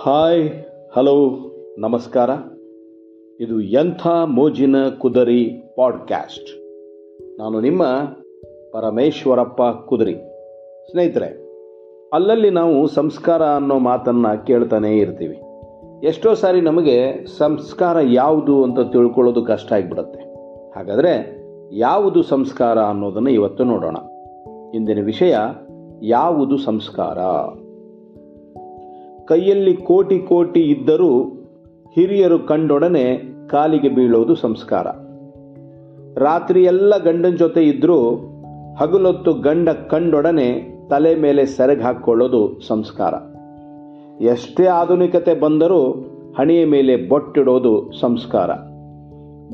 Hi, hello, ನಮಸ್ಕಾರ. ಇದು ಎಂಥ ಮೋಜಿನ ಕುದರಿ ಪಾಡ್ಕ್ಯಾಸ್ಟ್. ನಾನು ನಿಮ್ಮ ಪರಮೇಶ್ವರಪ್ಪ ಕುದರಿ. ಸ್ನೇಹಿತರೆ, ಅಲ್ಲಲ್ಲಿ ನಾವು ಸಂಸ್ಕಾರ ಅನ್ನೋ ಮಾತನ್ನು ಕೇಳ್ತಾನೇ ಇರ್ತೀವಿ. ಎಷ್ಟೋ ಸಾರಿ ನಮಗೆ ಸಂಸ್ಕಾರ ಯಾವುದು ಅಂತ ತಿಳ್ಕೊಳ್ಳೋದು ಕಷ್ಟ ಆಗಿಬಿಡುತ್ತೆ. ಹಾಗಾದರೆ ಯಾವುದು ಸಂಸ್ಕಾರ ಅನ್ನೋದನ್ನು ಇವತ್ತು ನೋಡೋಣ. ಇಂದಿನ ವಿಷಯ, ಯಾವುದು ಸಂಸ್ಕಾರ? ಕೈಯಲ್ಲಿ ಕೋಟಿ ಕೋಟಿ ಇದ್ದರೂ ಹಿರಿಯರು ಕಂಡೊಡನೆ ಕಾಲಿಗೆ ಬೀಳೋದು ಸಂಸ್ಕಾರ. ರಾತ್ರಿಯೆಲ್ಲ ಗಂಡನ ಜೊತೆ ಇದ್ದರೂ ಹಗಲೊತ್ತು ಗಂಡ ಕಂಡೊಡನೆ ತಲೆ ಮೇಲೆ ಸೆರಗ್ ಹಾಕ್ಕೊಳ್ಳೋದು ಸಂಸ್ಕಾರ. ಎಷ್ಟೇ ಆಧುನಿಕತೆ ಬಂದರೂ ಹಣೆಯ ಮೇಲೆ ಬೊಟ್ಟಿಡೋದು ಸಂಸ್ಕಾರ.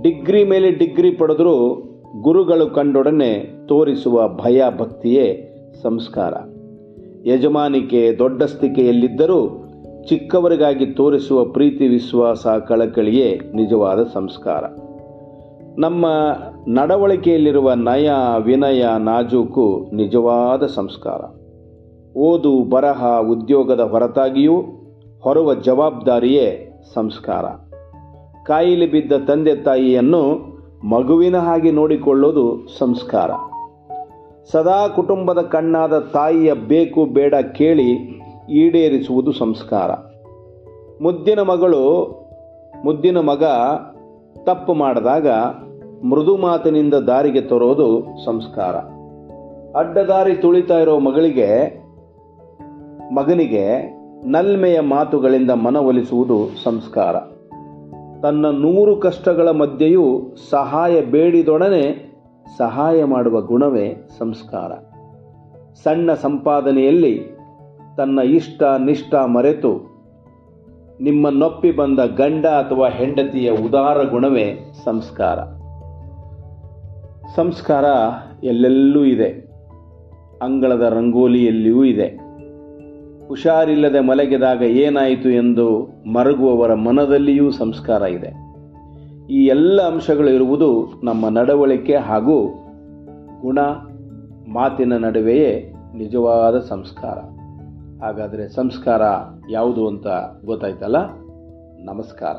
ಡಿಗ್ರಿ ಮೇಲೆ ಡಿಗ್ರಿ ಪಡೆದರೂ ಗುರುಗಳು ಕಂಡೊಡನೆ ತೋರಿಸುವ ಭಯ ಭಕ್ತಿಯೇ ಸಂಸ್ಕಾರ. ಯಜಮಾನಿಕೆ ದೊಡ್ಡಸ್ತಿಕೆಯಲ್ಲಿದ್ದರೂ ಚಿಕ್ಕವರಿಗಾಗಿ ತೋರಿಸುವ ಪ್ರೀತಿ, ವಿಶ್ವಾಸ, ಕಳಕಳಿಯೇ ನಿಜವಾದ ಸಂಸ್ಕಾರ. ನಮ್ಮ ನಡವಳಿಕೆಯಲ್ಲಿರುವ ನಯ, ವಿನಯ, ನಾಜೂಕು ನಿಜವಾದ ಸಂಸ್ಕಾರ. ಓದು, ಬರಹ, ಉದ್ಯೋಗದ ಹೊರತಾಗಿಯೂ ಹೊರುವ ಜವಾಬ್ದಾರಿಯೇ ಸಂಸ್ಕಾರ. ಕಾಯಿಲೆ ಬಿದ್ದ ತಂದೆ ತಾಯಿಯನ್ನು ಮಗುವಿನ ಹಾಗೆ ನೋಡಿಕೊಳ್ಳೋದು ಸಂಸ್ಕಾರ. ಸದಾ ಕುಟುಂಬದ ಕಣ್ಣಾದ ತಾಯಿಯ ಬೇಕು ಬೇಡ ಕೇಳಿ ಈಡೇರಿಸುವುದು ಸಂಸ್ಕಾರ. ಮುದ್ದಿನ ಮಗಳು, ಮುದ್ದಿನ ಮಗ ತಪ್ಪು ಮಾಡಿದಾಗ ಮೃದು ಮಾತಿನಿಂದ ದಾರಿಗೆ ತರೋದು ಸಂಸ್ಕಾರ. ಅಡ್ಡದಾರಿ ತುಳಿತಾ ಇರೋ ಮಗಳಿಗೆ, ಮಗನಿಗೆ ನಲ್ಮೆಯ ಮಾತುಗಳಿಂದ ಮನವೊಲಿಸುವುದು ಸಂಸ್ಕಾರ. ತನ್ನ ನೂರು ಕಷ್ಟಗಳ ಮಧ್ಯೆಯೂ ಸಹಾಯ ಬೇಡಿದೊಡನೆ ಸಹಾಯ ಮಾಡುವ ಗುಣವೇ ಸಂಸ್ಕಾರ. ಸಣ್ಣ ಸಂಪಾದನೆಯಲ್ಲಿ ತನ್ನ ಇಷ್ಟ ನಿಷ್ಠ ಮರೆತು ನಿಮ್ಮ ನೊಪ್ಪಿ ಬಂದ ಗಂಡ ಅಥವಾ ಹೆಂಡತಿಯ ಉದಾರ ಗುಣವೇ ಸಂಸ್ಕಾರ. ಸಂಸ್ಕಾರ ಎಲ್ಲೆಲ್ಲೂ ಇದೆ. ಅಂಗಳದ ರಂಗೋಲಿಯಲ್ಲಿಯೂ ಇದೆ. ಹುಷಾರಿಲ್ಲದೆ ಮಲಗಿದಾಗ ಏನಾಯಿತು ಎಂದು ಮರಗುವವರ ಮನದಲ್ಲಿಯೂ ಸಂಸ್ಕಾರ ಇದೆ. ಈ ಎಲ್ಲ ಅಂಶಗಳು ಇರುವುದು ನಮ್ಮ ನಡವಳಿಕೆ ಹಾಗೂ ಗುಣ ಮಾತಿನ ನಡುವೆಯೇ ನಿಜವಾದ ಸಂಸ್ಕಾರ. ಹಾಗಾದರೆ ಸಂಸ್ಕಾರ ಯಾವುದು ಅಂತ ಗೊತ್ತಾಯ್ತಲ್ಲ? ನಮಸ್ಕಾರ.